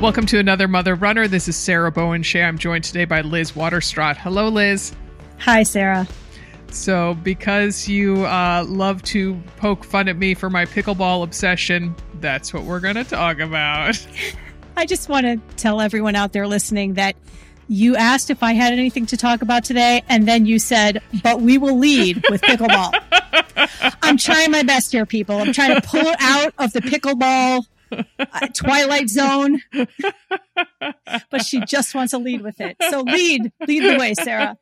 Welcome to another Mother Runner. This is Sarah Bowen Shea. I'm joined today by Liz Waterstraat. Hello, Liz. Hi, Sarah. So, because you uh, love to poke fun at me for my pickleball obsession, that's what we're going to talk about. I just want to tell everyone out there listening that you asked if I had anything to talk about today, and then you said, but we will lead with pickleball. I'm trying my best here, people. I'm trying to pull it out of the pickleball Uh, Twilight Zone. but she just wants to lead with it. So lead, lead the way, Sarah.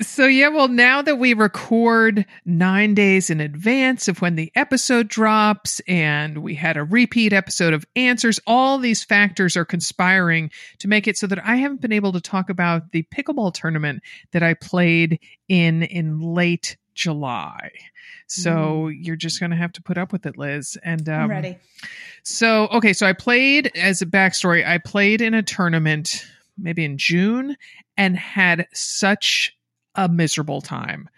So, yeah, well, now that we record nine days in advance of when the episode drops, and we had a repeat episode of answers, all these factors are conspiring to make it so that I haven't been able to talk about the pickleball tournament that I played in in late July. So mm. you're just going to have to put up with it, Liz. And um, I'm ready. So, okay, so I played as a backstory, I played in a tournament maybe in June and had such a miserable time.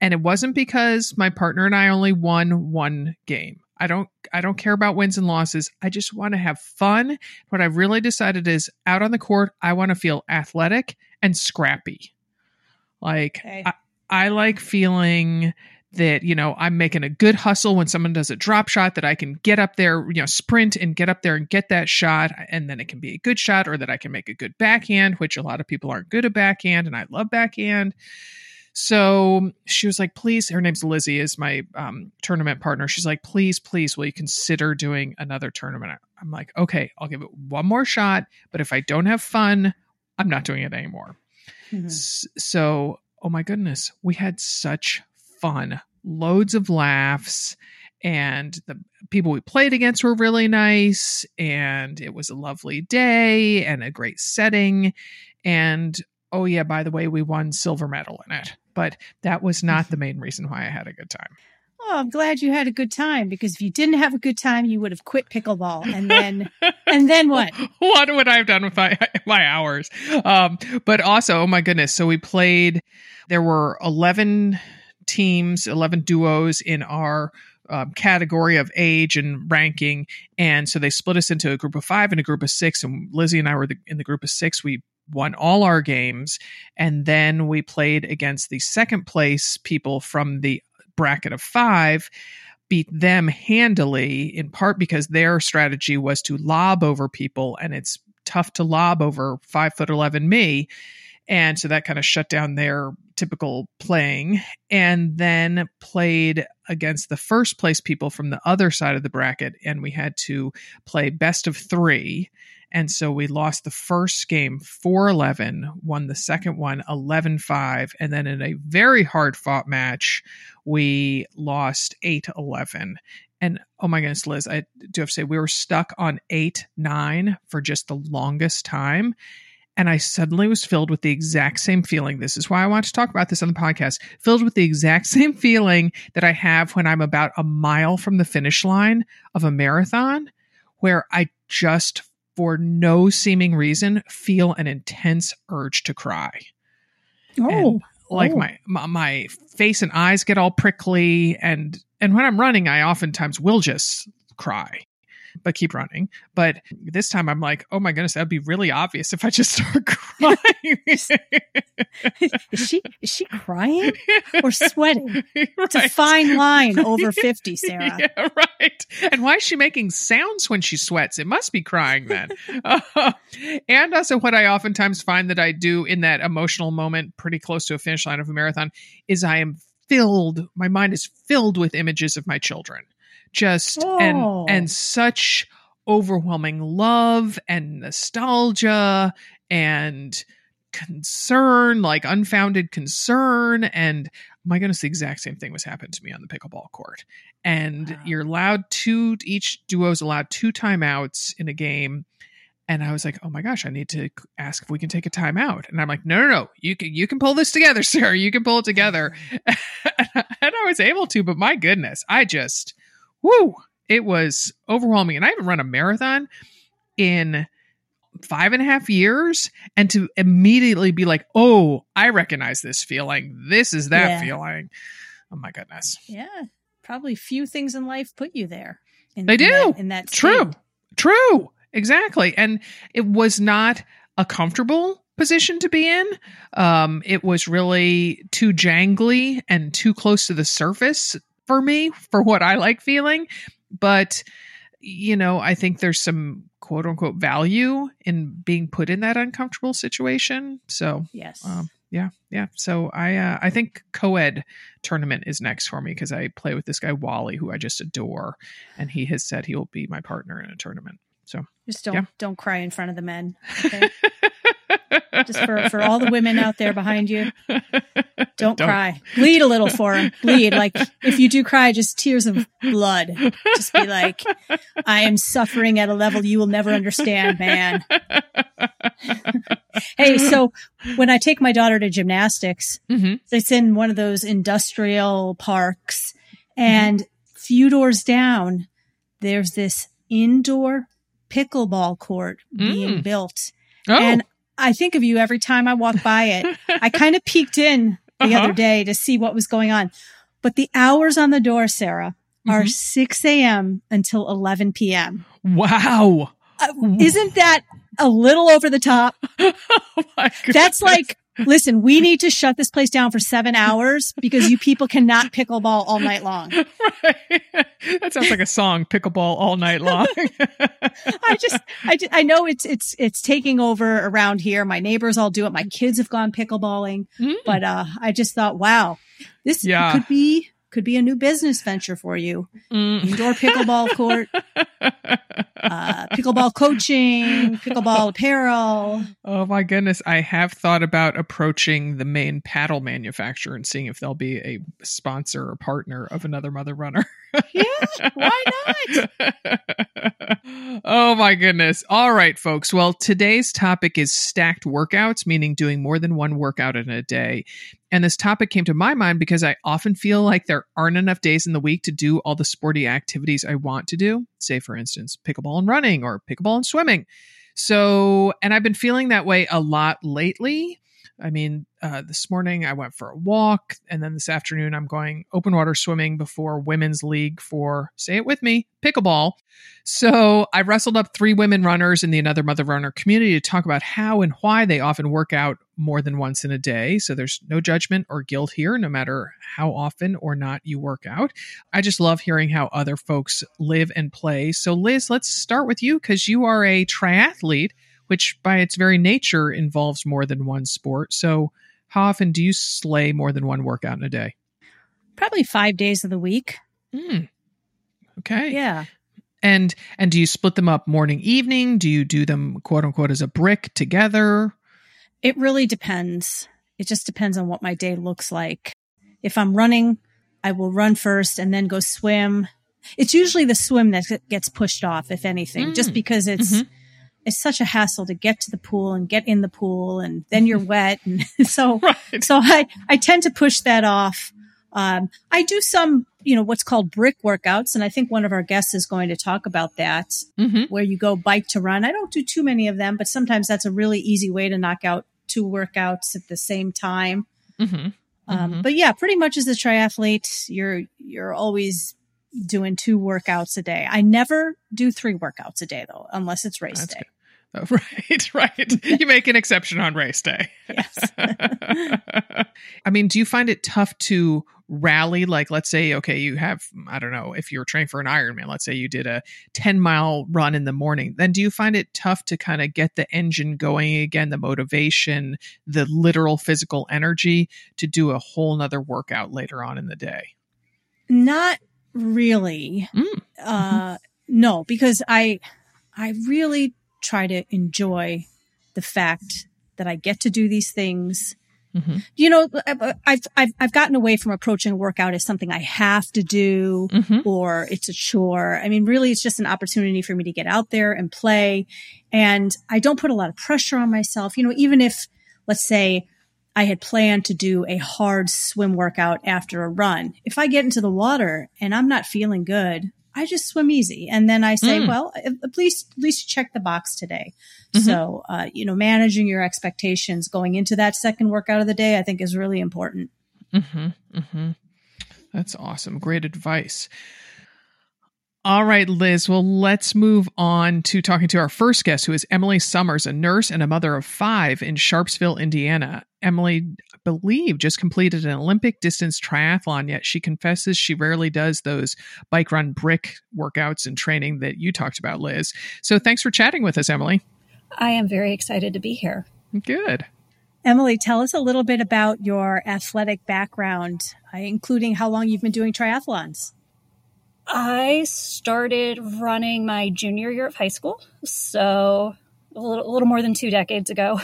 And it wasn't because my partner and I only won one game. I don't I don't care about wins and losses. I just want to have fun. What I've really decided is out on the court, I want to feel athletic and scrappy. Like okay. I, I like feeling that you know i'm making a good hustle when someone does a drop shot that i can get up there you know sprint and get up there and get that shot and then it can be a good shot or that i can make a good backhand which a lot of people aren't good at backhand and i love backhand. So she was like please her name's lizzie is my um, tournament partner. She's like please please will you consider doing another tournament? I'm like okay i'll give it one more shot but if i don't have fun i'm not doing it anymore. Mm-hmm. So oh my goodness we had such fun, loads of laughs, and the people we played against were really nice, and it was a lovely day and a great setting. And oh, yeah, by the way, we won silver medal in it. But that was not the main reason why I had a good time. Oh, I'm glad you had a good time because if you didn't have a good time, you would have quit pickleball. And then, and then what? what would I have done with my, my hours? Um, but also, oh my goodness. So we played, there were 11 teams, 11 duos in our um, category of age and ranking. And so they split us into a group of five and a group of six. And Lizzie and I were the, in the group of six. We won all our games. And then we played against the second place people from the bracket of five beat them handily in part because their strategy was to lob over people and it's tough to lob over five foot 11 me and so that kind of shut down their typical playing. And then played against the first place people from the other side of the bracket. And we had to play best of three. And so we lost the first game 4 11, won the second one 11 5. And then in a very hard fought match, we lost 8 11. And oh my goodness, Liz, I do have to say, we were stuck on 8 9 for just the longest time. And I suddenly was filled with the exact same feeling. This is why I want to talk about this on the podcast. Filled with the exact same feeling that I have when I'm about a mile from the finish line of a marathon, where I just, for no seeming reason, feel an intense urge to cry. Oh. And like oh. my, my my face and eyes get all prickly and and when I'm running I oftentimes will just cry but keep running. But this time I'm like, oh my goodness, that'd be really obvious if I just start crying. is she is she crying or sweating? It's a fine line over 50, Sarah. Yeah, right. And why is she making sounds when she sweats? It must be crying then. Uh, and also, what I oftentimes find that I do in that emotional moment, pretty close to a finish line of a marathon, is I am filled. My mind is filled with images of my children, just Oh. and and such overwhelming love and nostalgia and concern, like unfounded concern. And my goodness, the exact same thing was happened to me on the pickleball court. And Wow. you're allowed two, each duo is allowed two timeouts in a game. And I was like, oh my gosh, I need to ask if we can take a timeout. And I'm like, no, no, no, you can, you can pull this together, Sarah. You can pull it together. and I was able to, but my goodness, I just, whoo, it was overwhelming. And I haven't run a marathon in five and a half years. And to immediately be like, oh, I recognize this feeling. This is that Yeah. feeling. Oh my goodness. Yeah. Probably few things in life put you there. In, They do. that- in that True. True. Exactly. And it was not a comfortable position to be in. Um, it was really too jangly and too close to the surface for me for what I like feeling. But, you know, I think there's some quote unquote value in being put in that uncomfortable situation. So, Yes. um, yeah, yeah. So I, uh, I think co-ed tournament is next for me because I play with this guy Wally, who I just adore, and he has said he will be my partner in a tournament. So Just don't yeah. don't cry in front of the men. Okay? Just for, for all the women out there behind you, don't, Don't. cry. Bleed a little for him. Bleed. Like if you do cry, just tears of blood. Just be like, I am suffering at a level you will never understand, man. Hey, so when I take my daughter to gymnastics, hmm it's in one of those industrial parks and few doors down there's this indoor pickleball court being Mm. built Oh, and i think of you every time i walk by it i kind of peeked in the Uh-huh. other day to see what was going on but the hours on the door sarah are Mhm. 6 a.m until 11 p.m wow. uh, isn't that a little over the top Oh my That's like, listen, we need to shut this place down for seven hours because you people cannot pickleball all night long. Right. that sounds like a song, pickleball all night long. I just, I, ju- I know it's, it's, it's taking over around here. My neighbors all do it. My kids have gone pickleballing, Mm. but, uh, I just thought, wow, this Yeah. could be, could be a new business venture for you. Mm. Indoor pickleball court, uh, pickleball coaching, pickleball apparel. Oh my goodness. I have thought about approaching the main paddle manufacturer and seeing if they'll be a sponsor or partner of another mother runner. Yeah. Why not? oh my goodness. All right, folks. Well, today's topic is stacked workouts, meaning doing more than one workout in a day. And this topic came to my mind because I often feel like there aren't enough days in the week to do all the sporty activities I want to do. Say, for instance, pickleball and running or pickleball and swimming. So, and I've been feeling that way a lot lately. I mean, uh, this morning I went for a walk, and then this afternoon I'm going open water swimming before women's league for, say it with me, pickleball. So I wrestled up three women runners in the Another Mother Runner community to talk about how and why they often work out more than once in a day. So there's no judgment or guilt here, no matter how often or not you work out. I just love hearing how other folks live and play. So, Liz, let's start with you because you are a triathlete, which by its very nature involves more than one sport. So, how often do you slay more than one workout in a day? Probably five days of the week. Mm. Okay. Yeah. And and do you split them up morning evening? Do you do them quote unquote as a brick together? It really depends. It just depends on what my day looks like. If I'm running, I will run first and then go swim. It's usually the swim that gets pushed off, if anything, Mm. just because it's Mhm. It's such a hassle to get to the pool and get in the pool, and then you're wet, and so Right. so I I tend to push that off. Um, I do some, you know, what's called brick workouts, and I think one of our guests is going to talk about that hmm where you go bike to run. I don't do too many of them, but sometimes that's a really easy way to knock out two workouts at the same time. hmm Um, Mhm. But yeah, pretty much as a triathlete, you're you're always doing two workouts a day. I never do three workouts a day though, unless it's race That's day. good. Oh, right, right. You make an exception on race day. Yes. I mean, do you find it tough to rally? Like, let's say, okay, you have, I don't know, if you're training for an Ironman, let's say you did a 10 mile run in the morning, then do you find it tough to kind of get the engine going again, the motivation, the literal physical energy to do a whole nother workout later on in the day? Not really. Mm. Uh, no, because I, I really try to enjoy the fact that I get to do these things. Mhm. You know, I've, I've, I've gotten away from approaching a workout as something I have to do Mhm. or it's a chore. I mean, really, it's just an opportunity for me to get out there and play. And I don't put a lot of pressure on myself. You know, even if, let's say, I had planned to do a hard swim workout after a run. If I get into the water and I'm not feeling good, I just swim easy. And then I say, Mm. well, at least, at least check the box today. Mhm. So, uh, you know, managing your expectations going into that second workout of the day, I think is really important. Mm-hmm, mm-hmm. That's awesome. Great advice. All right, Liz. Well, let's move on to talking to our first guest, who is Emily Summers, a nurse and a mother of five in Sharpsville, Indiana. Emily, I believe, just completed an Olympic distance triathlon, yet she confesses she rarely does those bike run brick workouts and training that you talked about, Liz. So thanks for chatting with us, Emily. I am very excited to be here. Good. Emily, tell us a little bit about your athletic background, uh, including how long you've been doing triathlons. I started running my junior year of high school, so a little, a little more than two decades ago.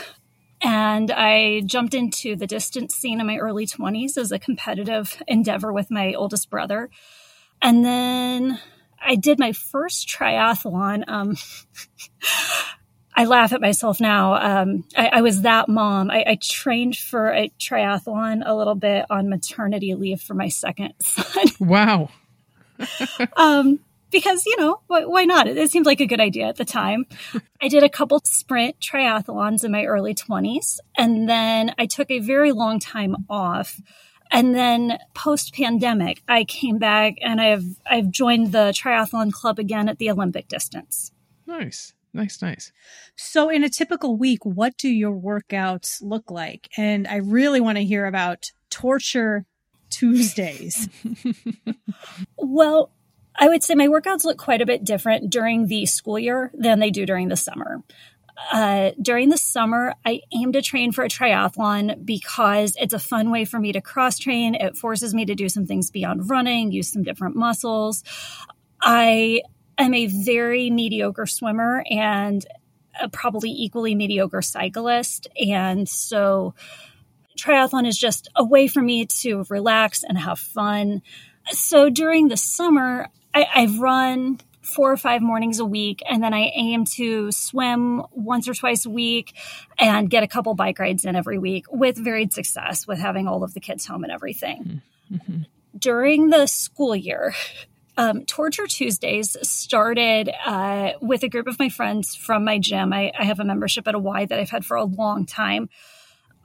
And I jumped into the distance scene in my early 20s as a competitive endeavor with my oldest brother. And then I did my first triathlon. Um, I laugh at myself now. Um, I, I was that mom. I, I trained for a triathlon a little bit on maternity leave for my second son. Wow. um, because you know why, why not? It, it seemed like a good idea at the time. I did a couple sprint triathlons in my early twenties, and then I took a very long time off. And then post pandemic, I came back and I've I've joined the triathlon club again at the Olympic distance. Nice. Nice, nice. So, in a typical week, what do your workouts look like? And I really want to hear about Torture Tuesdays. Well, I would say my workouts look quite a bit different during the school year than they do during the summer. Uh, during the summer, I aim to train for a triathlon because it's a fun way for me to cross train. It forces me to do some things beyond running, use some different muscles. I am a very mediocre swimmer and probably equally mediocre cyclist. And so triathlon is just a way for me to relax and have fun. So during the summer, I, I've run four or five mornings a week, and then I aim to swim once or twice a week and get a couple bike rides in every week with varied success with having all of the kids home and everything. During the school year, um, Torture Tuesdays started uh, with a group of my friends from my gym. I, I have a membership at a Y that I've had for a long time.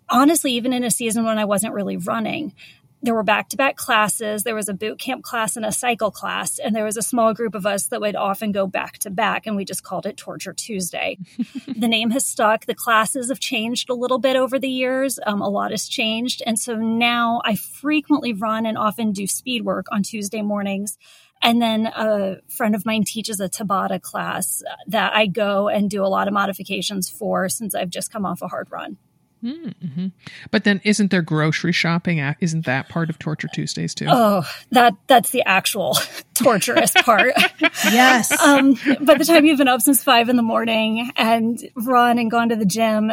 Honestly, even in a season when I wasn't really running, there were back to back classes. There was a boot camp class and a cycle class. And there was a small group of us that would often go back to back. And we just called it Torture Tuesday. the name has stuck. The classes have changed a little bit over the years. Um, a lot has changed. And so now I frequently run and often do speed work on Tuesday mornings. And then a friend of mine teaches a Tabata class that I go and do a lot of modifications for since I've just come off a hard run. Mm-hmm. But then, isn't there grocery shopping? At, isn't that part of Torture Tuesdays too? Oh, that that's the actual torturous part. yes. um, by the time you've been up since five in the morning and run and gone to the gym,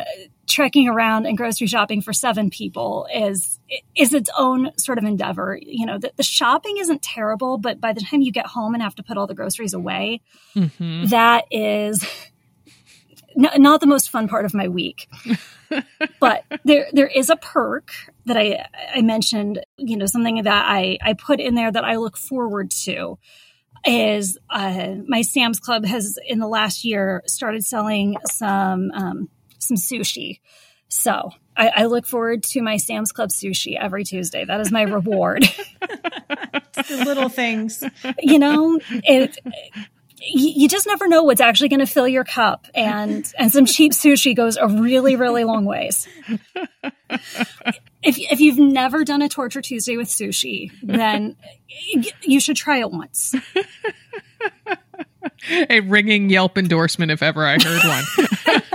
trekking around and grocery shopping for seven people is is its own sort of endeavor. You know, the, the shopping isn't terrible, but by the time you get home and have to put all the groceries away, Mm-hmm. that is n- not the most fun part of my week. but there there is a perk that I I mentioned, you know, something that I I put in there that I look forward to is uh, my Sam's Club has in the last year started selling some um, some sushi. So I, I look forward to my Sam's Club sushi every Tuesday. That is my reward. the little things. You know, it you just never know what's actually going to fill your cup and and some cheap sushi goes a really really long ways. If, if you've never done a torture tuesday with sushi then you should try it once. A ringing yelp endorsement if ever i heard one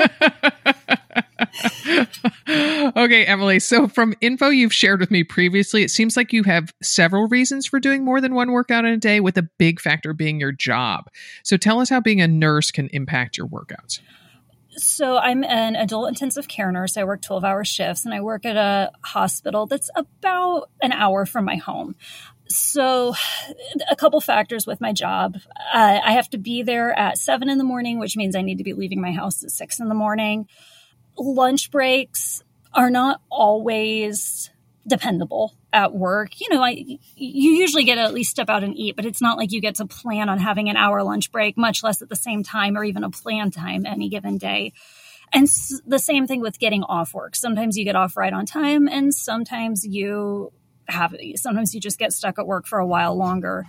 okay emily so from info you've shared with me previously it seems like you have several reasons for doing more than one workout in a day with a big factor being your job so tell us how being a nurse can impact your workouts so I'm an adult intensive care nurse. I work 12 hour shifts and I work at a hospital that's about an hour from my home. So, a couple factors with my job. Uh, I have to be there at seven in the morning, which means I need to be leaving my house at six in the morning. Lunch breaks are not always dependable at work. You know, I you usually get to at least step out and eat, but it's not like you get to plan on having an hour lunch break, much less at the same time or even a planned time any given day. And the same thing with getting off work. Sometimes you get off right on time, and sometimes you have sometimes you just get stuck at work for a while longer.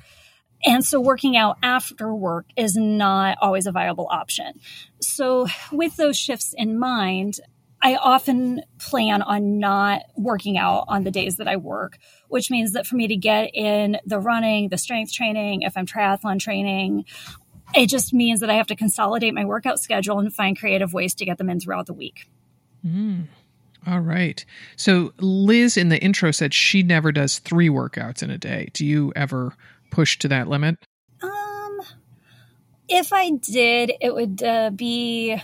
And so working out after work is not always a viable option. So with those shifts in mind, I often plan on not working out on the days that I work, which means that for me to get in the running, the strength training, if I'm triathlon training, it just means that I have to consolidate my workout schedule and find creative ways to get them in throughout the week. Mm. All right. So Liz in the intro said she never does three workouts in a day. Do you ever push to that limit? Um, if I did, it would uh, be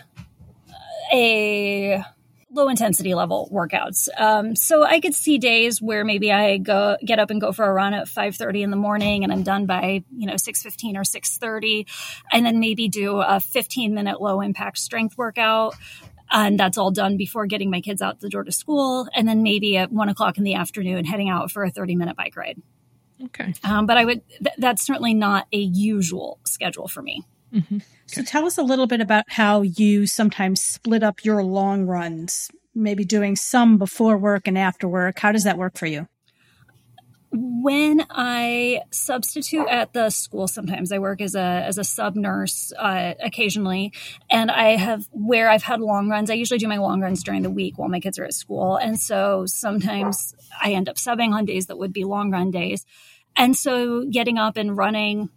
a low intensity level workouts. Um, so I could see days where maybe I go get up and go for a run at 5:30 in the morning and I'm done by, you know, 6:15 or 6:30 and then maybe do a 15 minute low impact strength workout. And that's all done before getting my kids out the door to school. And then maybe at one o'clock in the afternoon, heading out for a 30 minute bike ride. Okay. Um, but I would, th- that's certainly not a usual schedule for me. Mm-hmm. Okay. So tell us a little bit about how you sometimes split up your long runs, maybe doing some before work and after work. How does that work for you? when I substitute at the school, sometimes I work as a as a sub nurse uh, occasionally, and I have where I've had long runs. I usually do my long runs during the week while my kids are at school, and so sometimes I end up subbing on days that would be long run days, and so getting up and running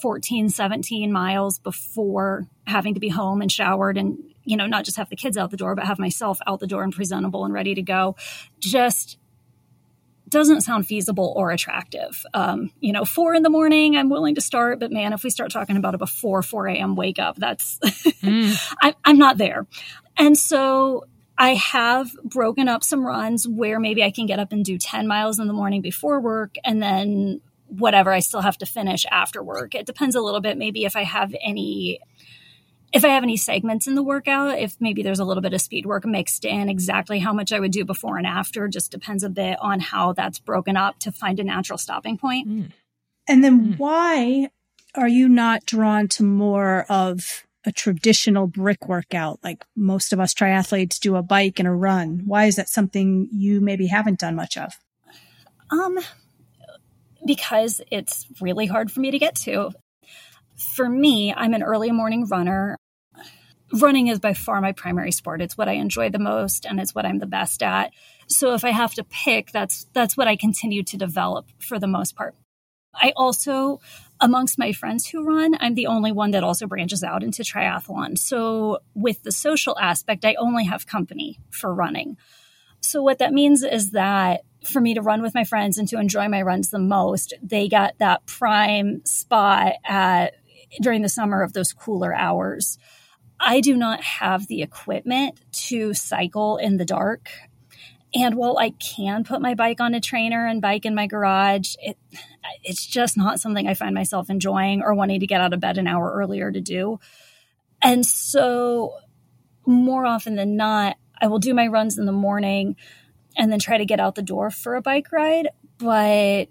14, 17 miles before having to be home and showered and, you know, not just have the kids out the door, but have myself out the door and presentable and ready to go just doesn't sound feasible or attractive. Um, you know, four in the morning, I'm willing to start, but man, if we start talking about a before 4 a.m. wake up, that's, mm. I, I'm not there. And so I have broken up some runs where maybe I can get up and do 10 miles in the morning before work and then whatever I still have to finish after work. It depends a little bit, maybe if I have any if I have any segments in the workout, if maybe there's a little bit of speed work mixed in, exactly how much I would do before and after just depends a bit on how that's broken up to find a natural stopping point. Mm. And then mm. why are you not drawn to more of a traditional brick workout like most of us triathletes do a bike and a run? Why is that something you maybe haven't done much of? Um because it's really hard for me to get to. For me, I'm an early morning runner. Running is by far my primary sport. It's what I enjoy the most and it's what I'm the best at. So if I have to pick, that's that's what I continue to develop for the most part. I also amongst my friends who run, I'm the only one that also branches out into triathlon. So with the social aspect, I only have company for running. So what that means is that for me to run with my friends and to enjoy my runs the most, they got that prime spot at during the summer of those cooler hours. I do not have the equipment to cycle in the dark. And while I can put my bike on a trainer and bike in my garage, it, it's just not something I find myself enjoying or wanting to get out of bed an hour earlier to do. And so, more often than not, I will do my runs in the morning and then try to get out the door for a bike ride. But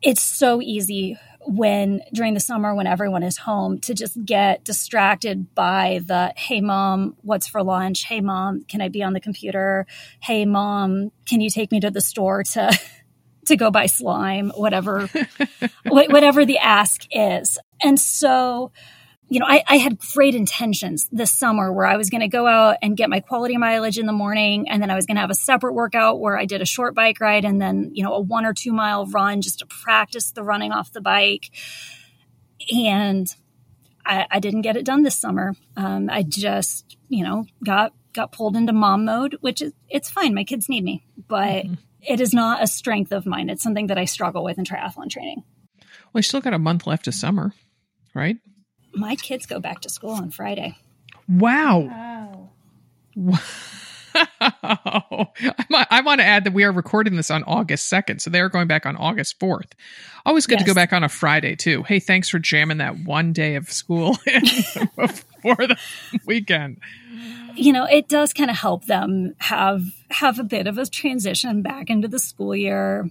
it's so easy when during the summer when everyone is home to just get distracted by the hey mom what's for lunch hey mom can i be on the computer hey mom can you take me to the store to to go buy slime, whatever, whatever the ask is. And so, you know, I, I, had great intentions this summer where I was going to go out and get my quality mileage in the morning. And then I was going to have a separate workout where I did a short bike ride and then, you know, a one or two mile run just to practice the running off the bike. And I, I didn't get it done this summer. Um, I just, you know, got got pulled into mom mode, which is it's fine. My kids need me, but mm-hmm. it is not a strength of mine. It's something that I struggle with in triathlon training. Well, you still got a month left of summer, right? My kids go back to school on Friday. Wow. Wow. I want to add that we are recording this on August 2nd. So they're going back on August 4th. Always good yes. to go back on a Friday, too. Hey, thanks for jamming that one day of school before the weekend. You know, it does kind of help them have have a bit of a transition back into the school year.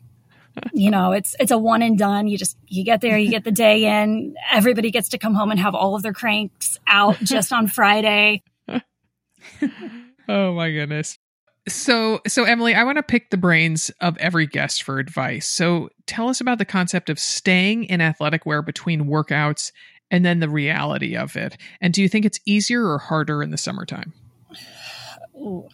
You know, it's it's a one and done. You just you get there, you get the day in. Everybody gets to come home and have all of their cranks out just on Friday. oh my goodness. So, so Emily, I want to pick the brains of every guest for advice. So, tell us about the concept of staying in athletic wear between workouts and then the reality of it. And do you think it's easier or harder in the summertime? Ooh.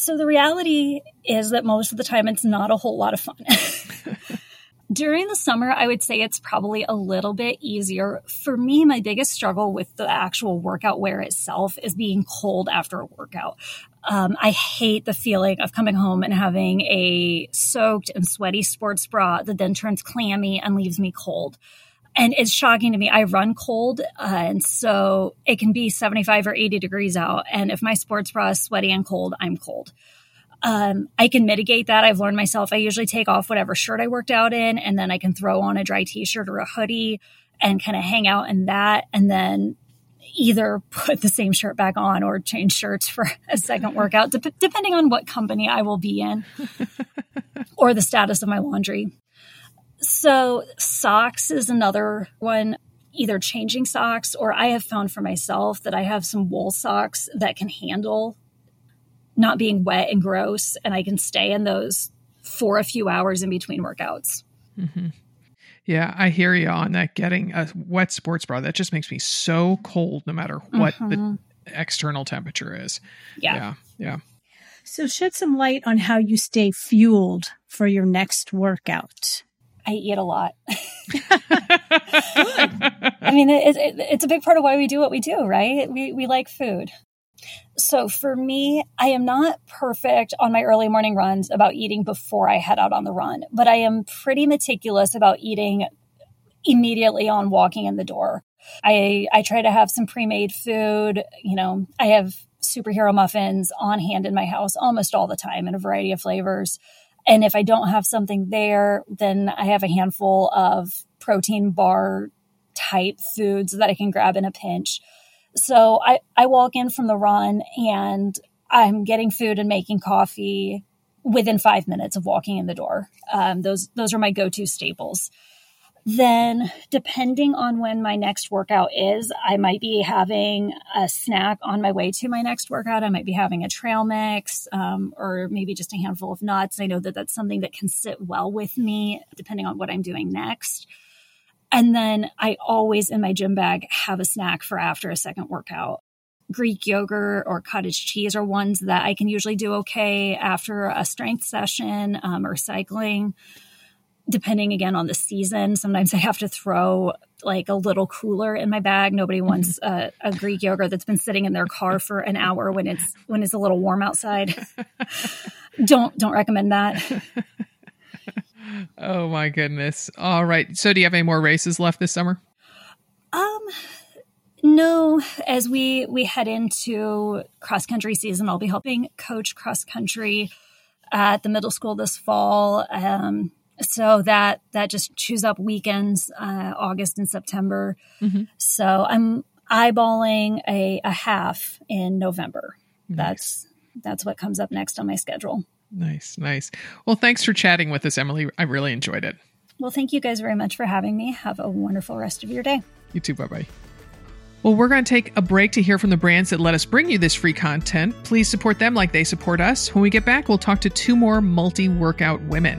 So, the reality is that most of the time it's not a whole lot of fun. During the summer, I would say it's probably a little bit easier. For me, my biggest struggle with the actual workout wear itself is being cold after a workout. Um, I hate the feeling of coming home and having a soaked and sweaty sports bra that then turns clammy and leaves me cold. And it's shocking to me. I run cold, uh, and so it can be 75 or 80 degrees out. And if my sports bra is sweaty and cold, I'm cold. Um, I can mitigate that. I've learned myself. I usually take off whatever shirt I worked out in, and then I can throw on a dry t-shirt or a hoodie and kind of hang out in that, and then either put the same shirt back on or change shirts for a second workout, de- depending on what company I will be in or the status of my laundry. So, socks is another one. Either changing socks, or I have found for myself that I have some wool socks that can handle not being wet and gross, and I can stay in those for a few hours in between workouts. Mm-hmm. Yeah, I hear you on that. Getting a wet sports bra that just makes me so cold, no matter what mm-hmm. the external temperature is. Yeah. yeah, yeah. So, shed some light on how you stay fueled for your next workout. I eat a lot. I mean, it, it, it's a big part of why we do what we do, right? We we like food. So for me, I am not perfect on my early morning runs about eating before I head out on the run, but I am pretty meticulous about eating immediately on walking in the door. I I try to have some pre-made food, you know, I have superhero muffins on hand in my house almost all the time in a variety of flavors. And if I don't have something there, then I have a handful of protein bar type foods that I can grab in a pinch. So I, I walk in from the run and I'm getting food and making coffee within five minutes of walking in the door. Um, those those are my go to staples. Then, depending on when my next workout is, I might be having a snack on my way to my next workout. I might be having a trail mix um, or maybe just a handful of nuts. I know that that's something that can sit well with me depending on what I'm doing next. And then I always in my gym bag have a snack for after a second workout. Greek yogurt or cottage cheese are ones that I can usually do okay after a strength session um, or cycling. Depending again on the season, sometimes I have to throw like a little cooler in my bag. Nobody wants a, a Greek yogurt that's been sitting in their car for an hour when it's when it's a little warm outside. don't don't recommend that oh my goodness. All right. So do you have any more races left this summer? Um no, as we we head into cross country season, I'll be helping coach cross country at the middle school this fall. Um, so that that just chews up weekends, uh, August and September. Mm-hmm. So I'm eyeballing a, a half in November. Nice. That's that's what comes up next on my schedule. Nice, nice. Well, thanks for chatting with us, Emily. I really enjoyed it. Well, thank you guys very much for having me. Have a wonderful rest of your day. You too. Bye bye. Well, we're going to take a break to hear from the brands that let us bring you this free content. Please support them like they support us. When we get back, we'll talk to two more multi workout women.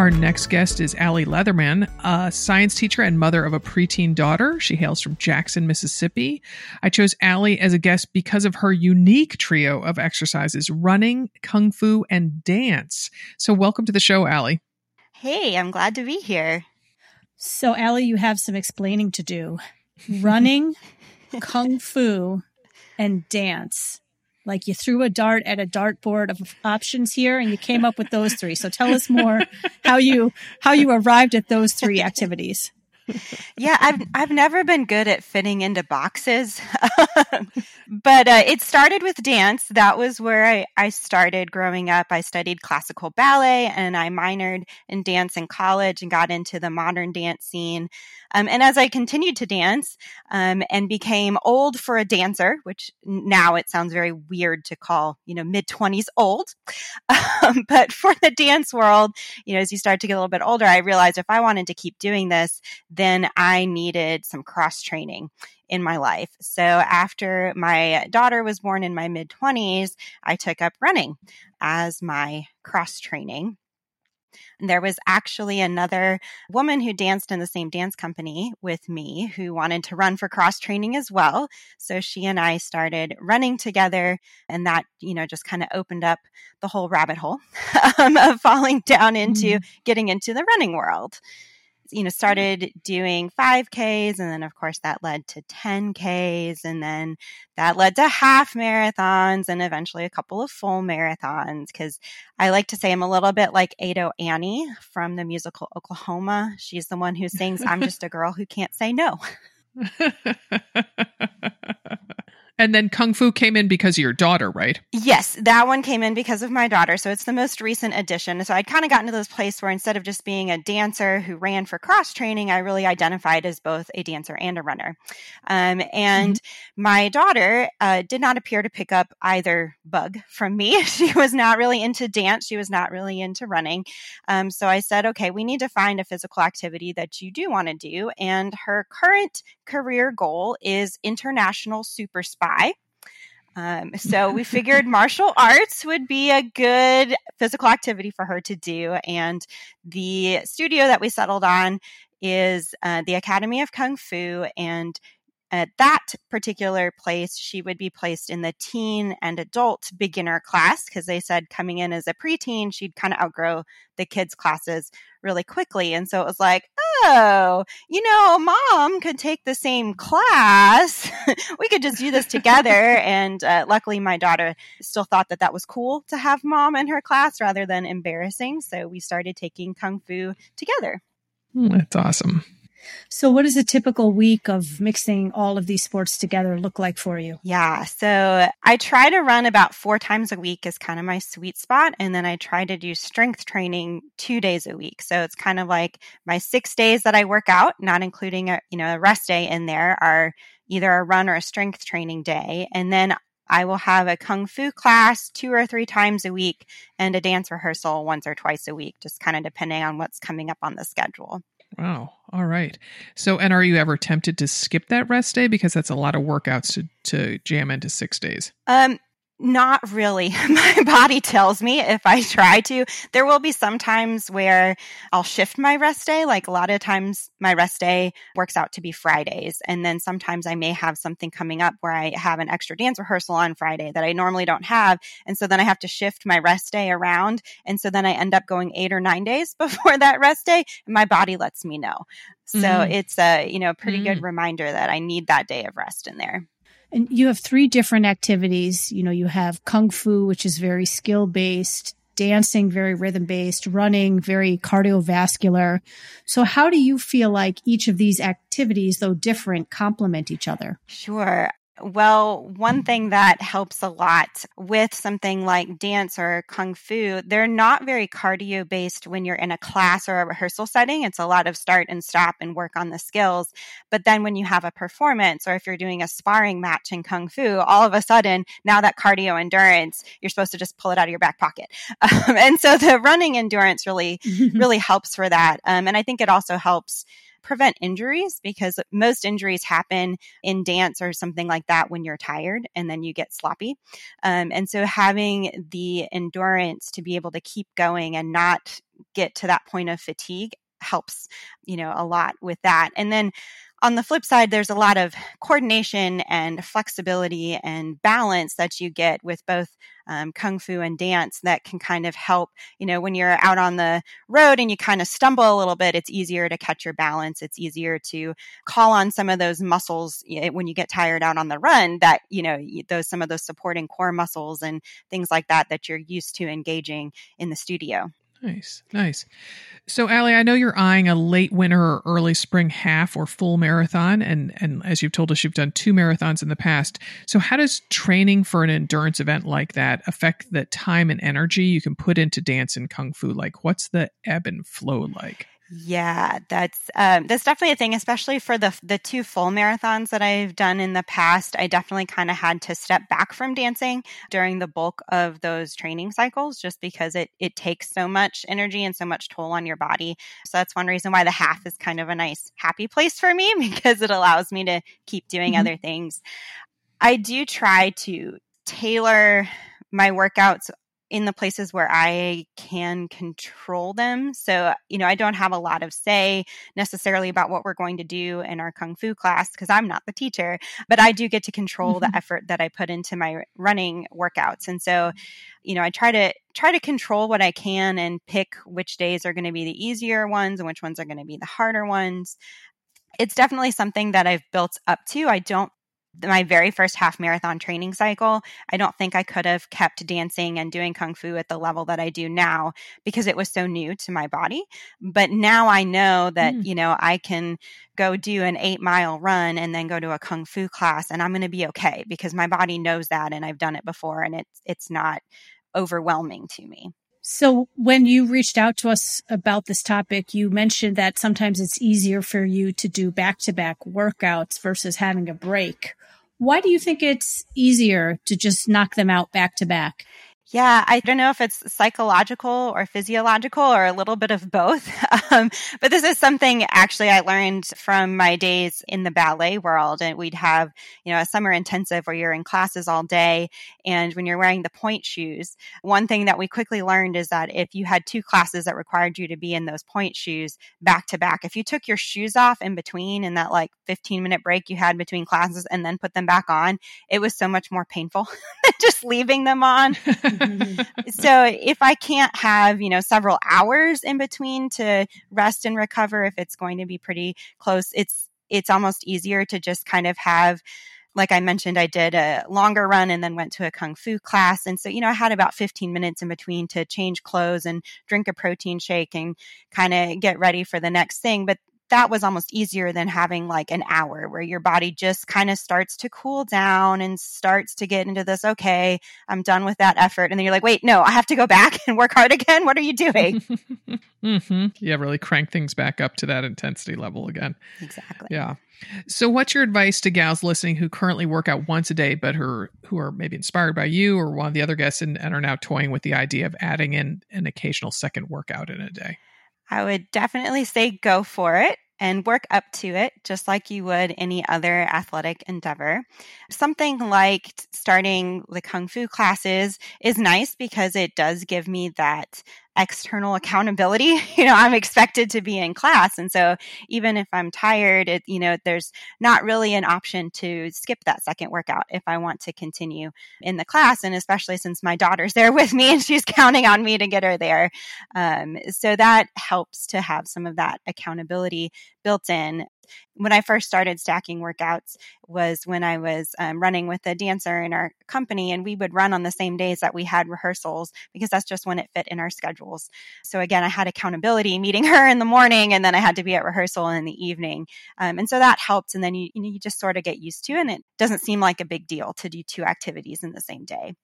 Our next guest is Allie Leatherman, a science teacher and mother of a preteen daughter. She hails from Jackson, Mississippi. I chose Allie as a guest because of her unique trio of exercises running, kung fu, and dance. So, welcome to the show, Allie. Hey, I'm glad to be here. So, Allie, you have some explaining to do running, kung fu, and dance like you threw a dart at a dartboard of options here and you came up with those three. So tell us more how you how you arrived at those three activities. Yeah, I've I've never been good at fitting into boxes, but uh, it started with dance. That was where I, I started growing up. I studied classical ballet and I minored in dance in college and got into the modern dance scene. Um, and as I continued to dance um, and became old for a dancer, which now it sounds very weird to call, you know, mid 20s old. Um, but for the dance world, you know, as you start to get a little bit older, I realized if I wanted to keep doing this, then I needed some cross training in my life. So after my daughter was born in my mid 20s, I took up running as my cross training. There was actually another woman who danced in the same dance company with me who wanted to run for cross training as well. So she and I started running together, and that, you know, just kind of opened up the whole rabbit hole um, of falling down into mm-hmm. getting into the running world you know, started doing 5Ks. And then, of course, that led to 10Ks. And then that led to half marathons and eventually a couple of full marathons. Because I like to say I'm a little bit like Ado Annie from the musical Oklahoma. She's the one who sings, I'm just a girl who can't say no. And then Kung Fu came in because of your daughter, right? Yes, that one came in because of my daughter. So it's the most recent addition. So I'd kind of gotten to this place where instead of just being a dancer who ran for cross training, I really identified as both a dancer and a runner. Um, and mm-hmm. my daughter uh, did not appear to pick up either bug from me. she was not really into dance. She was not really into running. Um, so I said, okay, we need to find a physical activity that you do want to do. And her current career goal is international super spy um, so we figured martial arts would be a good physical activity for her to do. And the studio that we settled on is uh, the Academy of Kung Fu. And at that particular place, she would be placed in the teen and adult beginner class because they said coming in as a preteen, she'd kind of outgrow the kids' classes really quickly. And so it was like, oh, you know, mom could take the same class. we could just do this together. and uh, luckily, my daughter still thought that that was cool to have mom in her class rather than embarrassing. So we started taking Kung Fu together. That's awesome. So, what does a typical week of mixing all of these sports together look like for you? Yeah. So, I try to run about four times a week is kind of my sweet spot. And then I try to do strength training two days a week. So, it's kind of like my six days that I work out, not including a, you know, a rest day in there are either a run or a strength training day. And then I will have a kung fu class two or three times a week and a dance rehearsal once or twice a week, just kind of depending on what's coming up on the schedule. Wow. All right. So, and are you ever tempted to skip that rest day because that's a lot of workouts to to jam into six days? Um, not really. my body tells me if I try to. There will be some times where I'll shift my rest day. Like a lot of times, my rest day works out to be Fridays. And then sometimes I may have something coming up where I have an extra dance rehearsal on Friday that I normally don't have. And so then I have to shift my rest day around. And so then I end up going eight or nine days before that rest day. And my body lets me know. So mm. it's a, you know, pretty mm. good reminder that I need that day of rest in there. And you have three different activities. You know, you have kung fu, which is very skill based, dancing very rhythm based, running very cardiovascular. So how do you feel like each of these activities, though different, complement each other? Sure. Well, one thing that helps a lot with something like dance or kung fu, they're not very cardio based when you're in a class or a rehearsal setting. It's a lot of start and stop and work on the skills. But then when you have a performance or if you're doing a sparring match in kung fu, all of a sudden, now that cardio endurance, you're supposed to just pull it out of your back pocket. Um, and so the running endurance really, really helps for that. Um, and I think it also helps prevent injuries because most injuries happen in dance or something like that when you're tired and then you get sloppy. Um, and so having the endurance to be able to keep going and not get to that point of fatigue helps, you know, a lot with that. And then on the flip side, there's a lot of coordination and flexibility and balance that you get with both um, kung fu and dance that can kind of help. You know, when you're out on the road and you kind of stumble a little bit, it's easier to catch your balance. It's easier to call on some of those muscles when you get tired out on the run. That you know, those some of those supporting core muscles and things like that that you're used to engaging in the studio. Nice, nice. So, Allie, I know you're eyeing a late winter or early spring half or full marathon, and and as you've told us, you've done two marathons in the past. So, how does training for an endurance event like that affect the time and energy you can put into dance and kung fu? Like, what's the ebb and flow like? Yeah, that's um, that's definitely a thing, especially for the the two full marathons that I've done in the past. I definitely kind of had to step back from dancing during the bulk of those training cycles, just because it it takes so much energy and so much toll on your body. So that's one reason why the half is kind of a nice happy place for me because it allows me to keep doing mm-hmm. other things. I do try to tailor my workouts in the places where I can control them. So, you know, I don't have a lot of say necessarily about what we're going to do in our kung fu class because I'm not the teacher, but I do get to control mm-hmm. the effort that I put into my running workouts. And so, you know, I try to try to control what I can and pick which days are going to be the easier ones and which ones are going to be the harder ones. It's definitely something that I've built up to. I don't my very first half marathon training cycle, I don't think I could have kept dancing and doing kung fu at the level that I do now because it was so new to my body. But now I know that, mm. you know, I can go do an eight mile run and then go to a kung fu class and I'm going to be okay because my body knows that and I've done it before and it's, it's not overwhelming to me. So, when you reached out to us about this topic, you mentioned that sometimes it's easier for you to do back to back workouts versus having a break. Why do you think it's easier to just knock them out back to back? Yeah, I don't know if it's psychological or physiological or a little bit of both. Um, but this is something actually I learned from my days in the ballet world. And we'd have, you know, a summer intensive where you're in classes all day. And when you're wearing the pointe shoes, one thing that we quickly learned is that if you had two classes that required you to be in those pointe shoes back to back, if you took your shoes off in between in that like 15 minute break you had between classes and then put them back on, it was so much more painful than just leaving them on. so if I can't have, you know, several hours in between to rest and recover, if it's going to be pretty close, it's, it's almost easier to just kind of have, like I mentioned, I did a longer run and then went to a kung fu class. And so, you know, I had about 15 minutes in between to change clothes and drink a protein shake and kind of get ready for the next thing. But that was almost easier than having like an hour where your body just kind of starts to cool down and starts to get into this, okay, I'm done with that effort. And then you're like, wait, no, I have to go back and work hard again. What are you doing? mm-hmm. Yeah, really crank things back up to that intensity level again. Exactly. Yeah. So, what's your advice to gals listening who currently work out once a day, but who are, who are maybe inspired by you or one of the other guests and, and are now toying with the idea of adding in an occasional second workout in a day? I would definitely say go for it and work up to it just like you would any other athletic endeavor. Something like starting the kung fu classes is nice because it does give me that external accountability. You know, I'm expected to be in class. And so even if I'm tired, it, you know, there's not really an option to skip that second workout if I want to continue in the class. And especially since my daughter's there with me and she's counting on me to get her there. Um, so that helps to have some of that accountability built in. When I first started stacking workouts was when I was um, running with a dancer in our company, and we would run on the same days that we had rehearsals because that's just when it fit in our schedules. So again, I had accountability meeting her in the morning, and then I had to be at rehearsal in the evening, um, and so that helped. And then you you know you just sort of get used to, it and it doesn't seem like a big deal to do two activities in the same day.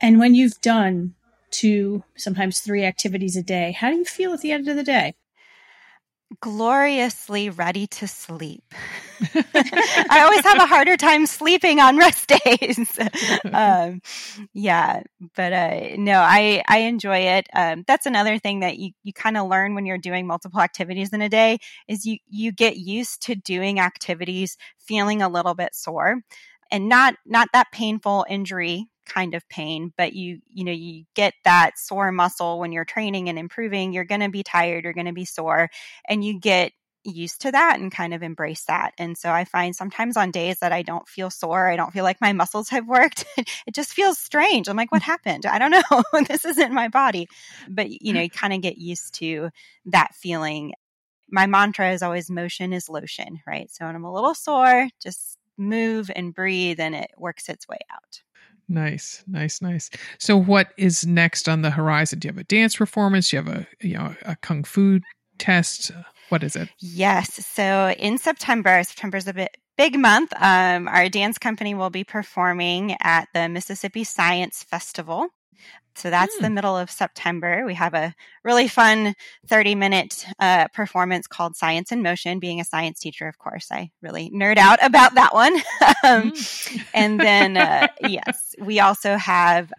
And when you've done two, sometimes three activities a day, how do you feel at the end of the day? Gloriously ready to sleep. I always have a harder time sleeping on rest days. um, yeah, but uh, no, I I enjoy it. Um, that's another thing that you you kind of learn when you're doing multiple activities in a day is you you get used to doing activities feeling a little bit sore and not not that painful injury kind of pain but you you know you get that sore muscle when you're training and improving you're going to be tired you're going to be sore and you get used to that and kind of embrace that. And so I find sometimes on days that I don't feel sore, I don't feel like my muscles have worked, it just feels strange. I'm like, what happened? I don't know. this isn't my body. But, you know, you kind of get used to that feeling. My mantra is always motion is lotion, right? So when I'm a little sore, just move and breathe and it works its way out. Nice, nice, nice. So, what is next on the horizon? Do you have a dance performance? Do you have a you know a kung fu test? What is it? Yes. So in September, September is a bit big month. Um, our dance company will be performing at the Mississippi Science Festival. So that's mm. the hmm. middle of September. We have a really fun 30 minute uh, performance called Science in Motion. Being a science teacher, of course, I really nerd out about that one. um, mm. and then, uh, yes, we also have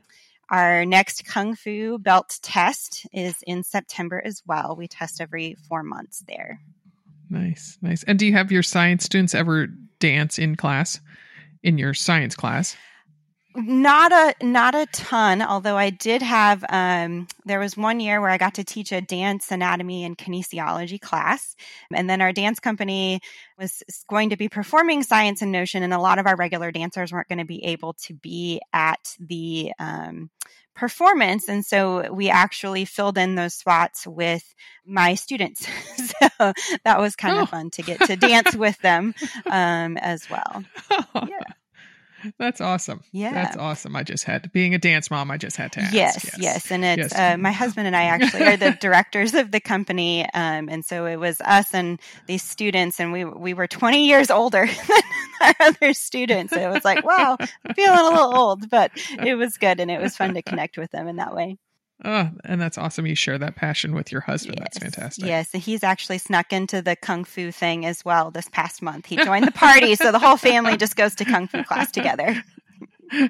our next Kung Fu belt test is in September as well. We test every four months there. Nice, nice. And do you have your science students ever dance in class, in your science class? Not a not a ton although i did have um, there was one year where i got to teach a dance anatomy and kinesiology class. And then our dance company was going to be performing Science in Motion and a lot of our regular dancers weren't going to be able to be at the um, performance. And so we actually filled in those spots with my students. So that was kind oh. of fun to get to dance with them um, as well. Yeah that's awesome. Yeah. That's awesome. I just had, being a dance mom, I just had to ask. Yes, yes. yes. And it's, yes. Uh, my husband and I actually are the directors of the company. Um, and so it was us and these students, and we, we were 20 years older than our other students. it was like, wow, I'm feeling a little old, but it was good. And it was fun to connect with them in that way. Oh, and that's awesome. You share that passion with your husband. Yes. That's fantastic. Yes, he's actually snuck into the kung fu thing as well this past month. He joined the party, so the whole family just goes to kung fu class together.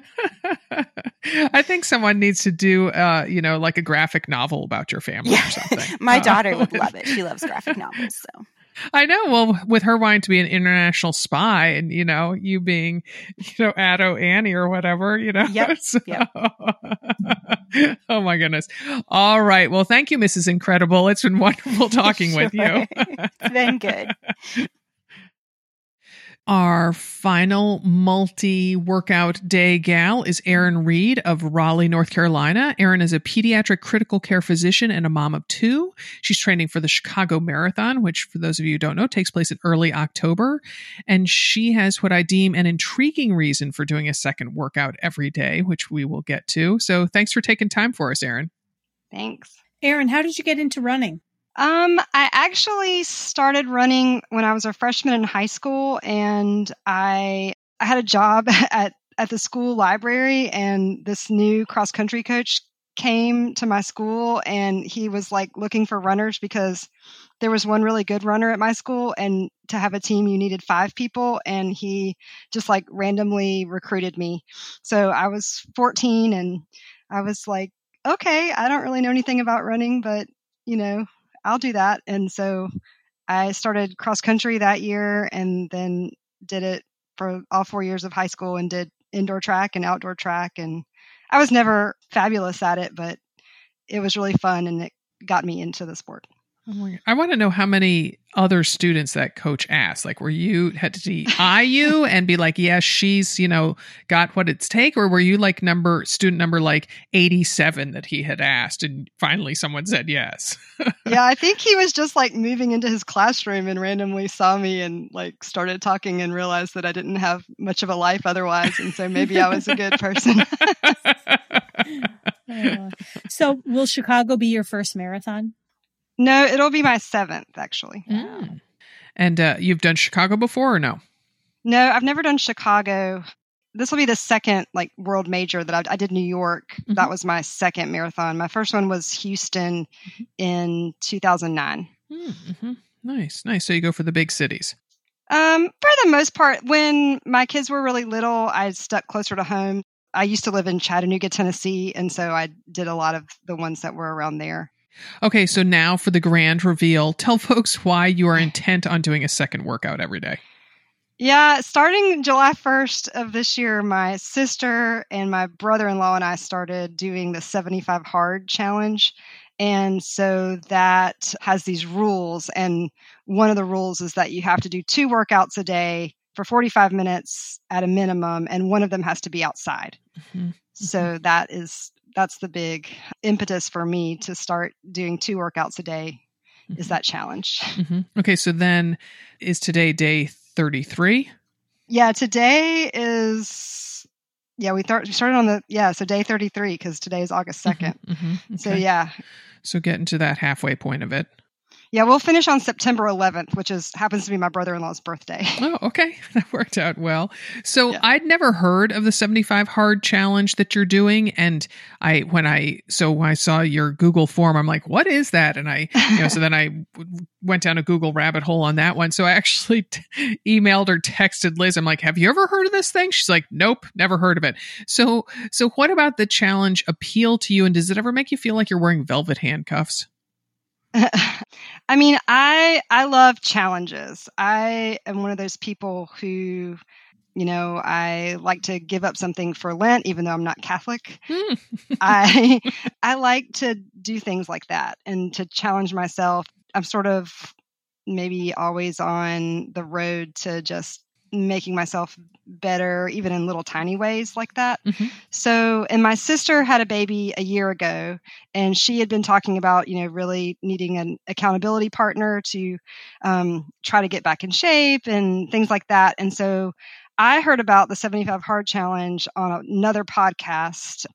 I think someone needs to do, uh, you know, like a graphic novel about your family yeah. or something. My uh, daughter would love it. She loves graphic novels, so. I know. Well, with her wanting to be an international spy, and you know, you being, you know, Ado Annie or whatever, you know. Yep. So, yep. oh my goodness. All right. Well, thank you, Mrs. Incredible. It's been wonderful talking sure. with you. it's been good. Our final multi workout day gal is Erin Reed of Raleigh, North Carolina. Erin is a pediatric critical care physician and a mom of two. She's training for the Chicago Marathon, which, for those of you who don't know, takes place in early October. And she has what I deem an intriguing reason for doing a second workout every day, which we will get to. So thanks for taking time for us, Erin. Thanks. Erin, how did you get into running? Um, I actually started running when I was a freshman in high school, and I I had a job at at the school library, and this new cross country coach came to my school, and he was like looking for runners because there was one really good runner at my school, and to have a team you needed five people, and he just like randomly recruited me. So I was 14, and I was like, okay, I don't really know anything about running, but you know, I'll do that. And so I started cross country that year and then did it for all four years of high school and did indoor track and outdoor track. And I was never fabulous at it, but it was really fun and it got me into the sport. Oh I want to know how many other students that coach asked. Like, were you had to eye you and be like, yes, she's you know got what it's take, or were you like number student number like eighty seven that he had asked, and finally someone said yes. yeah, I think he was just like moving into his classroom and randomly saw me and like started talking and realized that I didn't have much of a life otherwise, and so maybe I was a good person. uh, so, will Chicago be your first marathon? No, it'll be my seventh actually. Mm. And uh, you've done Chicago before or no? No, I've never done Chicago. This will be the second like world major that I, I did New York. Mm-hmm. That was my second marathon. My first one was Houston mm-hmm. in 2009. Mm-hmm. Nice, nice. So you go for the big cities. Um, for the most part, when my kids were really little, I stuck closer to home. I used to live in Chattanooga, Tennessee, and so I did a lot of the ones that were around there. Okay, so now for the grand reveal, tell folks why you are intent on doing a second workout every day. Yeah, starting July 1st of this year, my sister and my brother in law and I started doing the 75 Hard Challenge. And so that has these rules. And one of the rules is that you have to do two workouts a day for 45 minutes at a minimum, and one of them has to be outside. Mm-hmm. So that is that's the big impetus for me to start doing two workouts a day mm-hmm. is that challenge. Mm-hmm. Okay, so then is today day 33? Yeah, today is yeah, we, th- we started on the yeah, so day 33 cuz today is August 2nd. Mm-hmm, mm-hmm. okay. So yeah. So getting to that halfway point of it. Yeah, we'll finish on September 11th, which is happens to be my brother-in-law's birthday. Oh, okay. That worked out well. So, yeah. I'd never heard of the 75 hard challenge that you're doing and I when I so when I saw your Google form, I'm like, "What is that?" And I you know, so then I went down a Google rabbit hole on that one. So I actually t- emailed or texted Liz. I'm like, "Have you ever heard of this thing?" She's like, "Nope, never heard of it." So, so what about the challenge appeal to you and does it ever make you feel like you're wearing velvet handcuffs? I mean, I I love challenges. I am one of those people who, you know, I like to give up something for Lent, even though I'm not Catholic. Hmm. I I like to do things like that and to challenge myself. I'm sort of maybe always on the road to just making myself better, even in little tiny ways like that. Mm-hmm. So, and my sister had a baby a year ago, and she had been talking about, you know, really needing an accountability partner to um, try to get back in shape and things like that. And so I heard about the 75 Hard Challenge on another podcast,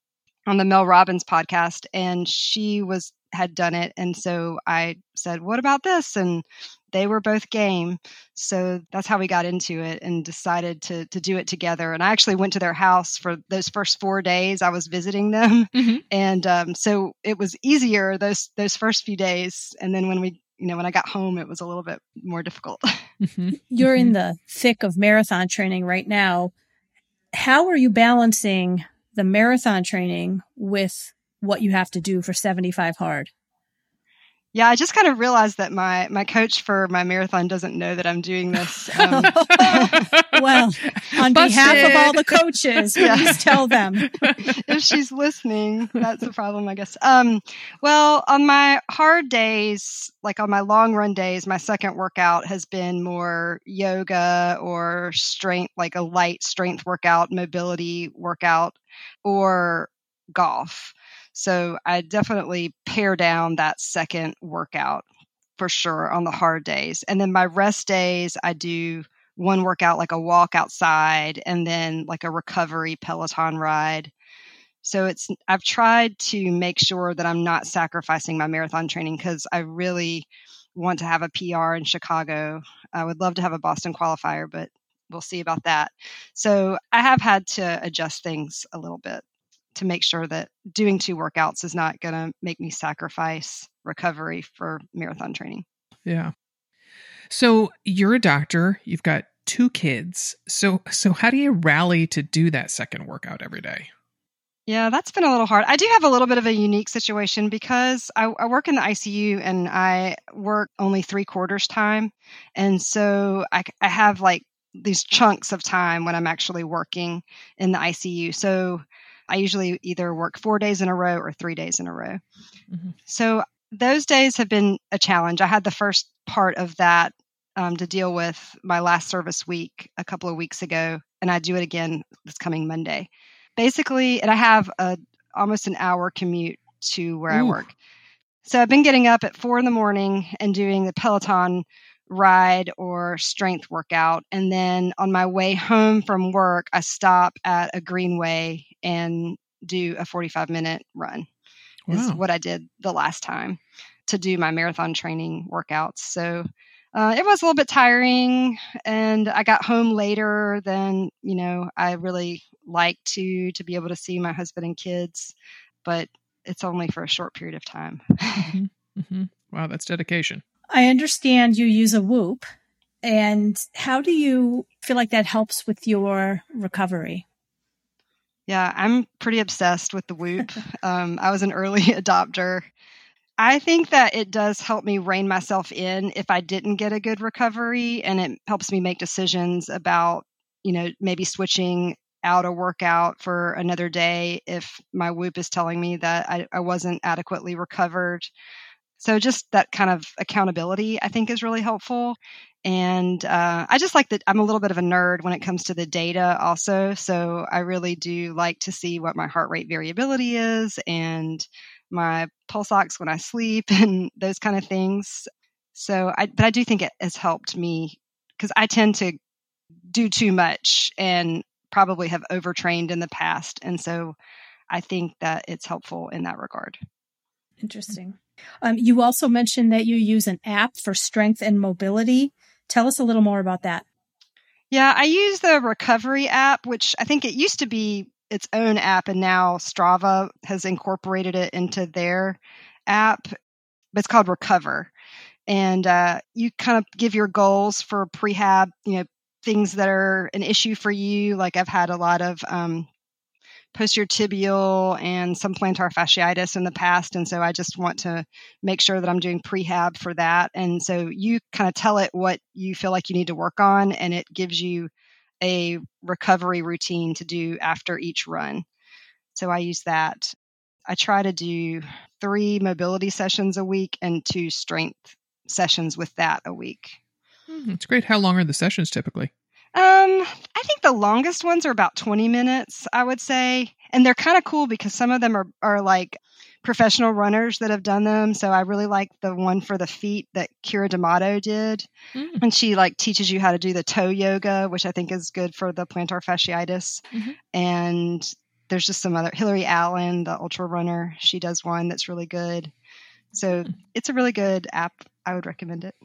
on the Mel Robbins podcast, and she was had done it. And so I said, What about this? And they were both game. So that's how we got into it and decided to to do it together. And I actually went to their house for those first four days. I was visiting them, mm-hmm. and um, so it was easier those those first few days. And then when we you know when I got home, it was a little bit more difficult. Mm-hmm. You're in mm-hmm. the thick of marathon training right now. How are you balancing the marathon training with what you have to do for 75 hard? Yeah, I just kind of realized that my my coach for my marathon doesn't know that I'm doing this. Um, well, on Busted. behalf of all the coaches, yeah. please tell them if she's listening. That's the problem, I guess. Um, well, on my hard days, like on my long run days, my second workout has been more yoga or strength, like a light strength workout, mobility workout, or golf. So I definitely pare down that second workout for sure on the hard days. And then my rest days, I do one workout like a walk outside and then like a recovery Peloton ride. So it's I've tried to make sure that I'm not sacrificing my marathon training because I really want to have a PR in Chicago. I would love to have a Boston qualifier, but we'll see about that. So I have had to adjust things a little bit to make sure that doing two workouts is not going to make me sacrifice recovery for marathon training. Yeah. So you're a doctor, you've got two kids. So so how do you rally to do that second workout every day? Yeah, that's been a little hard. I do have a little bit of a unique situation because I, I, work in the ICU and I work only three quarters time. And so I, I have like these chunks of time when I'm actually working in the ICU. So I usually either work four days in a row or three days in a row. Mm-hmm. So those days have been a challenge. I had the first part of that um, to deal with my last service week a couple of weeks ago, and I do it again this coming Monday. Basically, and I have a almost an hour commute to where Ooh. I work. So I've been getting up at four in the morning and doing the Peloton ride or strength workout. And then on my way home from work, I stop at a greenway and do a 45 minute run, wow. is what I did the last time to do my marathon training workouts. So uh, it was a little bit tiring and I got home later than, you know, I really like to, to be able to see my husband and kids, but it's only for a short period of time. mm-hmm. Mm-hmm. Wow. That's dedication. I understand you use a Whoop. And how do you feel like that helps with your recovery? Yeah, I'm pretty obsessed with the Whoop. um, I was an early adopter. I think that it does help me rein myself in if I didn't get a good recovery, and it helps me make decisions about, you know, maybe switching out a workout for another day if my Whoop is telling me that I, I wasn't adequately recovered. So just that kind of accountability, I think, is really helpful. And uh, I just like that I'm a little bit of a nerd when it comes to the data, also. So I really do like to see what my heart rate variability is and my pulse ox when I sleep and those kind of things. So, I, but I do think it has helped me because I tend to do too much and probably have overtrained in the past. And so I think that it's helpful in that regard. Interesting. Um, you also mentioned that you use an app for strength and mobility. Tell us a little more about that. Yeah, I use the recovery app, which I think it used to be its own app, and now Strava has incorporated it into their app. It's called Recover, and uh, you kind of give your goals for prehab. You know, things that are an issue for you. Like I've had a lot of um, posterior tibial and some plantar fasciitis in the past. And so I just want to make sure that I'm doing prehab for that. And so you kind of tell it what you feel like you need to work on, and it gives you a recovery routine to do after each run. So I use that. I try to do three mobility sessions a week and two strength sessions with that a week. Mm, it's great. How long are the sessions typically? Um, I think the longest ones are about 20 minutes, I would say. And they're kind of cool because some of them are, are like professional runners that have done them. So I really like the one for the feet that Keira D'Amato did. Mm. And she like teaches you how to do the toe yoga, which I think is good for the plantar fasciitis. Mm-hmm. And there's just some other Hillary Allen, the ultra runner, she does one that's really good. So mm. it's a really good app. I would recommend it.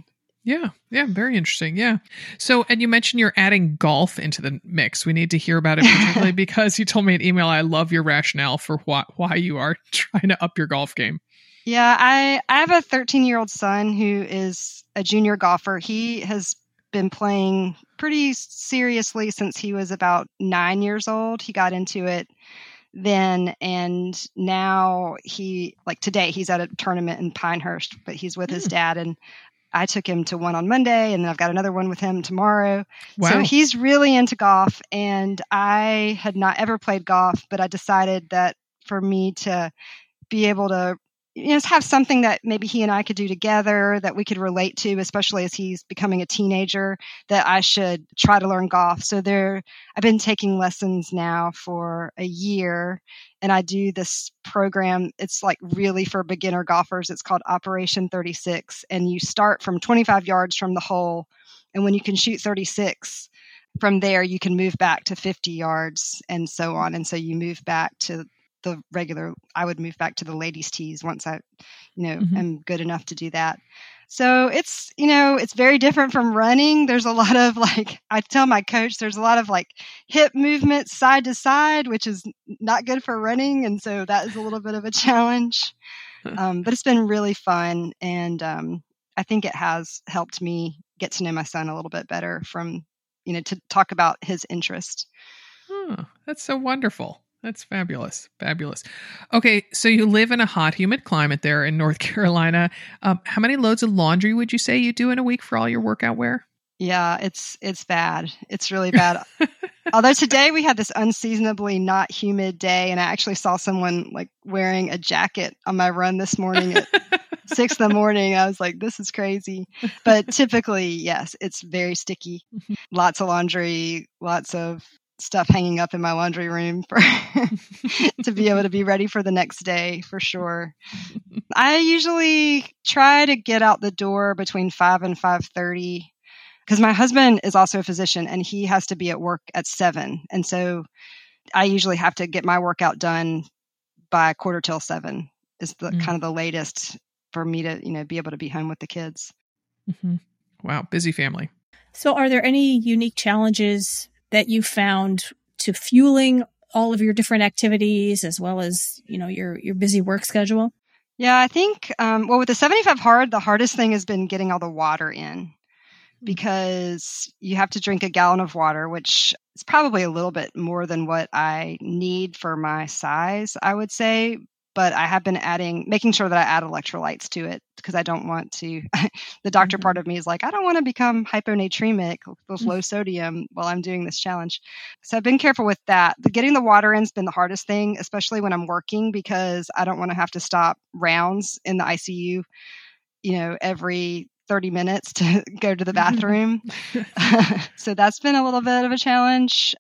Yeah, yeah, very interesting. Yeah. So, and you mentioned you're adding golf into the mix. We need to hear about it, particularly because you told me an email. I love your rationale for why why you are trying to up your golf game. Yeah, I I have a 13 year old son who is a junior golfer. He has been playing pretty seriously since he was about nine years old. He got into it then and now he like today he's at a tournament in Pinehurst, but he's with mm. his dad and I took him to one on Monday and then I've got another one with him tomorrow. Wow. So he's really into golf and I had not ever played golf, but I decided that for me to be able to you know, have something that maybe he and I could do together that we could relate to, especially as he's becoming a teenager, that I should try to learn golf. So there, I've been taking lessons now for a year and I do this program. It's like really for beginner golfers. It's called Operation 36 and you start from 25 yards from the hole. And when you can shoot 36, from there you can move back to 50 yards and so on and so you move back to the regular i would move back to the ladies tees once i you know mm-hmm. am good enough to do that. So it's you know it's very different from running. There's a lot of like i tell my coach there's a lot of like hip movement side to side which is not good for running and so that is a little bit of a challenge. Um, but it's been really fun and um, i think it has helped me get to know my son a little bit better from you know to talk about his interest. Oh, that's so wonderful that's fabulous. Fabulous. Okay, so you live in a hot, humid climate there in North Carolina. Um, how many loads of laundry would you say you do in a week for all your workout wear? Yeah, it's it's bad. It's really bad. Although today we had this unseasonably not humid day, and I actually saw someone like wearing a jacket on my run this morning at six in the morning. I was like, this is crazy. But typically, yes, it's very sticky. Mm-hmm. Lots of laundry, lots of stuff hanging up in my laundry room for to be able to be ready for the next day for sure. I usually try to get out the door between 5 and 5:30 because my husband is also a physician and he has to be at work at 7. And so I usually have to get my workout done by quarter till 7 is the Mm. kind of the latest for me to, you know, be able to be home with the kids. hmm Wow, busy family. So, are there any unique challenges that you found to fueling all of your different activities as well as, you know, your your busy work schedule? Yeah, I think, um, well, with the 75 hard, the hardest thing has been getting all the water in because you have to drink a gallon of water, which is probably a little bit more than what I need for my size, I would say. But I have been adding, making sure that I add electrolytes to it because I don't want to. the doctor part mm-hmm. of me is like, I don't want to become hyponatremic with mm. low sodium while I'm doing this challenge. So I've been careful with that. The getting the water in's been the hardest thing, especially when I'm working because I don't want to have to stop rounds in the ICU, you know, every 30 minutes to go to the bathroom. so that's been a little bit of a challenge.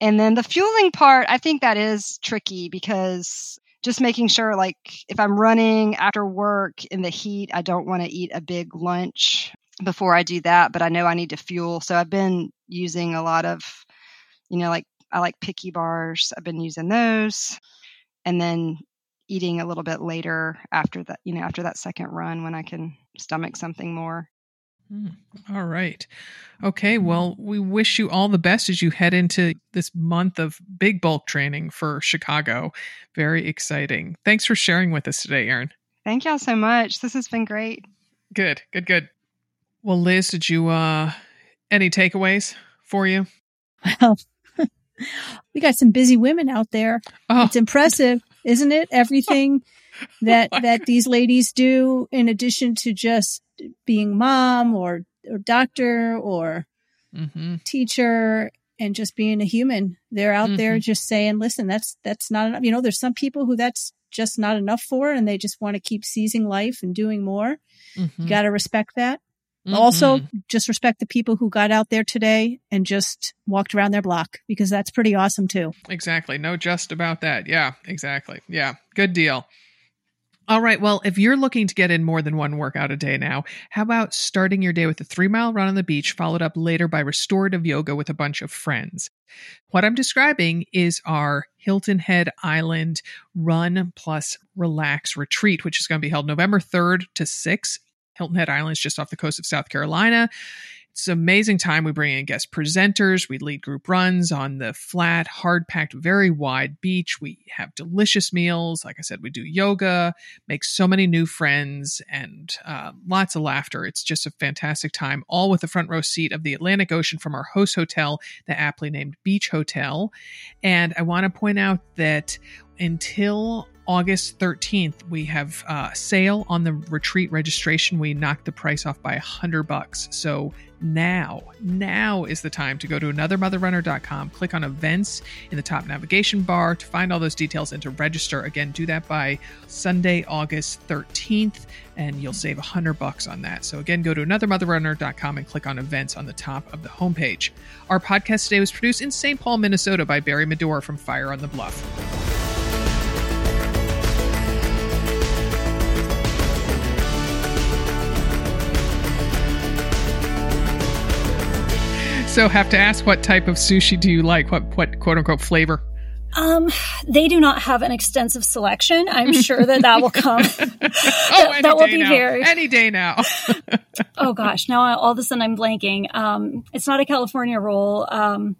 And then the fueling part, I think that is tricky because just making sure, like, if I'm running after work in the heat, I don't want to eat a big lunch before I do that, but I know I need to fuel. So I've been using a lot of, you know, like I like picky bars. I've been using those. And then eating a little bit later after that, you know, after that second run when I can stomach something more. Mm, All right. Okay. Well, we wish you all the best as you head into this month of big bulk training for Chicago. Very exciting. Thanks for sharing with us today, Erin. Thank y'all so much. This has been great. Good, good, good. Well, Liz, did you, uh, any takeaways for you? Well, we got some busy women out there. Oh, It's impressive, isn't it? Everything that my that these ladies do in addition to just being mom or or doctor or hmm teacher and just being a human. They're out there just saying, "Listen, that's that's not enough." You know, there's some people who that's just not enough for and they just want to keep seizing life and doing more. hmm You got to respect that. Mm-hmm. Also, just respect the people who got out there today and just walked around their block because that's pretty awesome too. Exactly. No just about that. Yeah, exactly. Yeah, good deal. All right. Well, if you're looking to get in more than one workout a day now, how about starting your day with a three mile run on the beach, followed up later by restorative yoga with a bunch of friends? What I'm describing is our Hilton Head Island Run Plus Relax Retreat, which is going to be held November 3rd to 6th. Hilton Head Island is just off the coast of South Carolina. It's an amazing time. We bring in guest presenters. We lead group runs on the flat, hard packed, very wide beach. We have delicious meals. Like I said, we do yoga, make so many new friends, and uh, lots of laughter. It's just a fantastic time, all with the front row seat of the Atlantic Ocean from our host hotel, the aptly named Beach Hotel. And I want to point out that until August 13th, we have uh, sale on the retreat registration. We knocked the price off by a hundred bucks. So now, now is the time to go to anothermotherrunner.com, click on events in the top navigation bar to find all those details and to register. Again, do that by Sunday, August 13th, and you'll save a hundred bucks on that. So again, go to anothermotherrunner.com and click on events on the top of the homepage. Our podcast today was produced in St. Paul, Minnesota by Barry Medora from Fire on the Bluff. So, have to ask, what type of sushi do you like? What what quote unquote flavor? Um, they do not have an extensive selection. I'm sure that that will come. Oh, that, any that will day be now. Any day now. Oh gosh, now I, all of a sudden I'm blanking. Um, it's not a California roll. Um,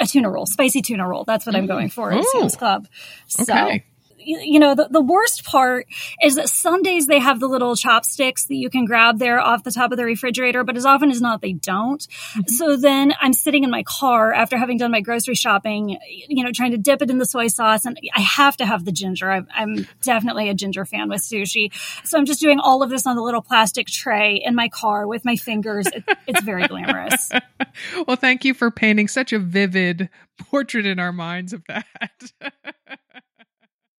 a tuna roll, spicy tuna roll. That's what I'm going for at Oh. Sam's Club. So, Okay. You, know, the, the worst part is that some days they have the little chopsticks that you can grab there off the top of the refrigerator, but as often as not, they don't. Mm-hmm. So then I'm sitting in my car after having done my grocery shopping, you know, trying to dip it in the soy sauce, and I have to have the ginger. I'm, I'm definitely a ginger fan with sushi. So I'm just doing all of this on the little plastic tray in my car with my fingers. It, it's very glamorous. well, thank you for painting such a vivid portrait in our minds of that.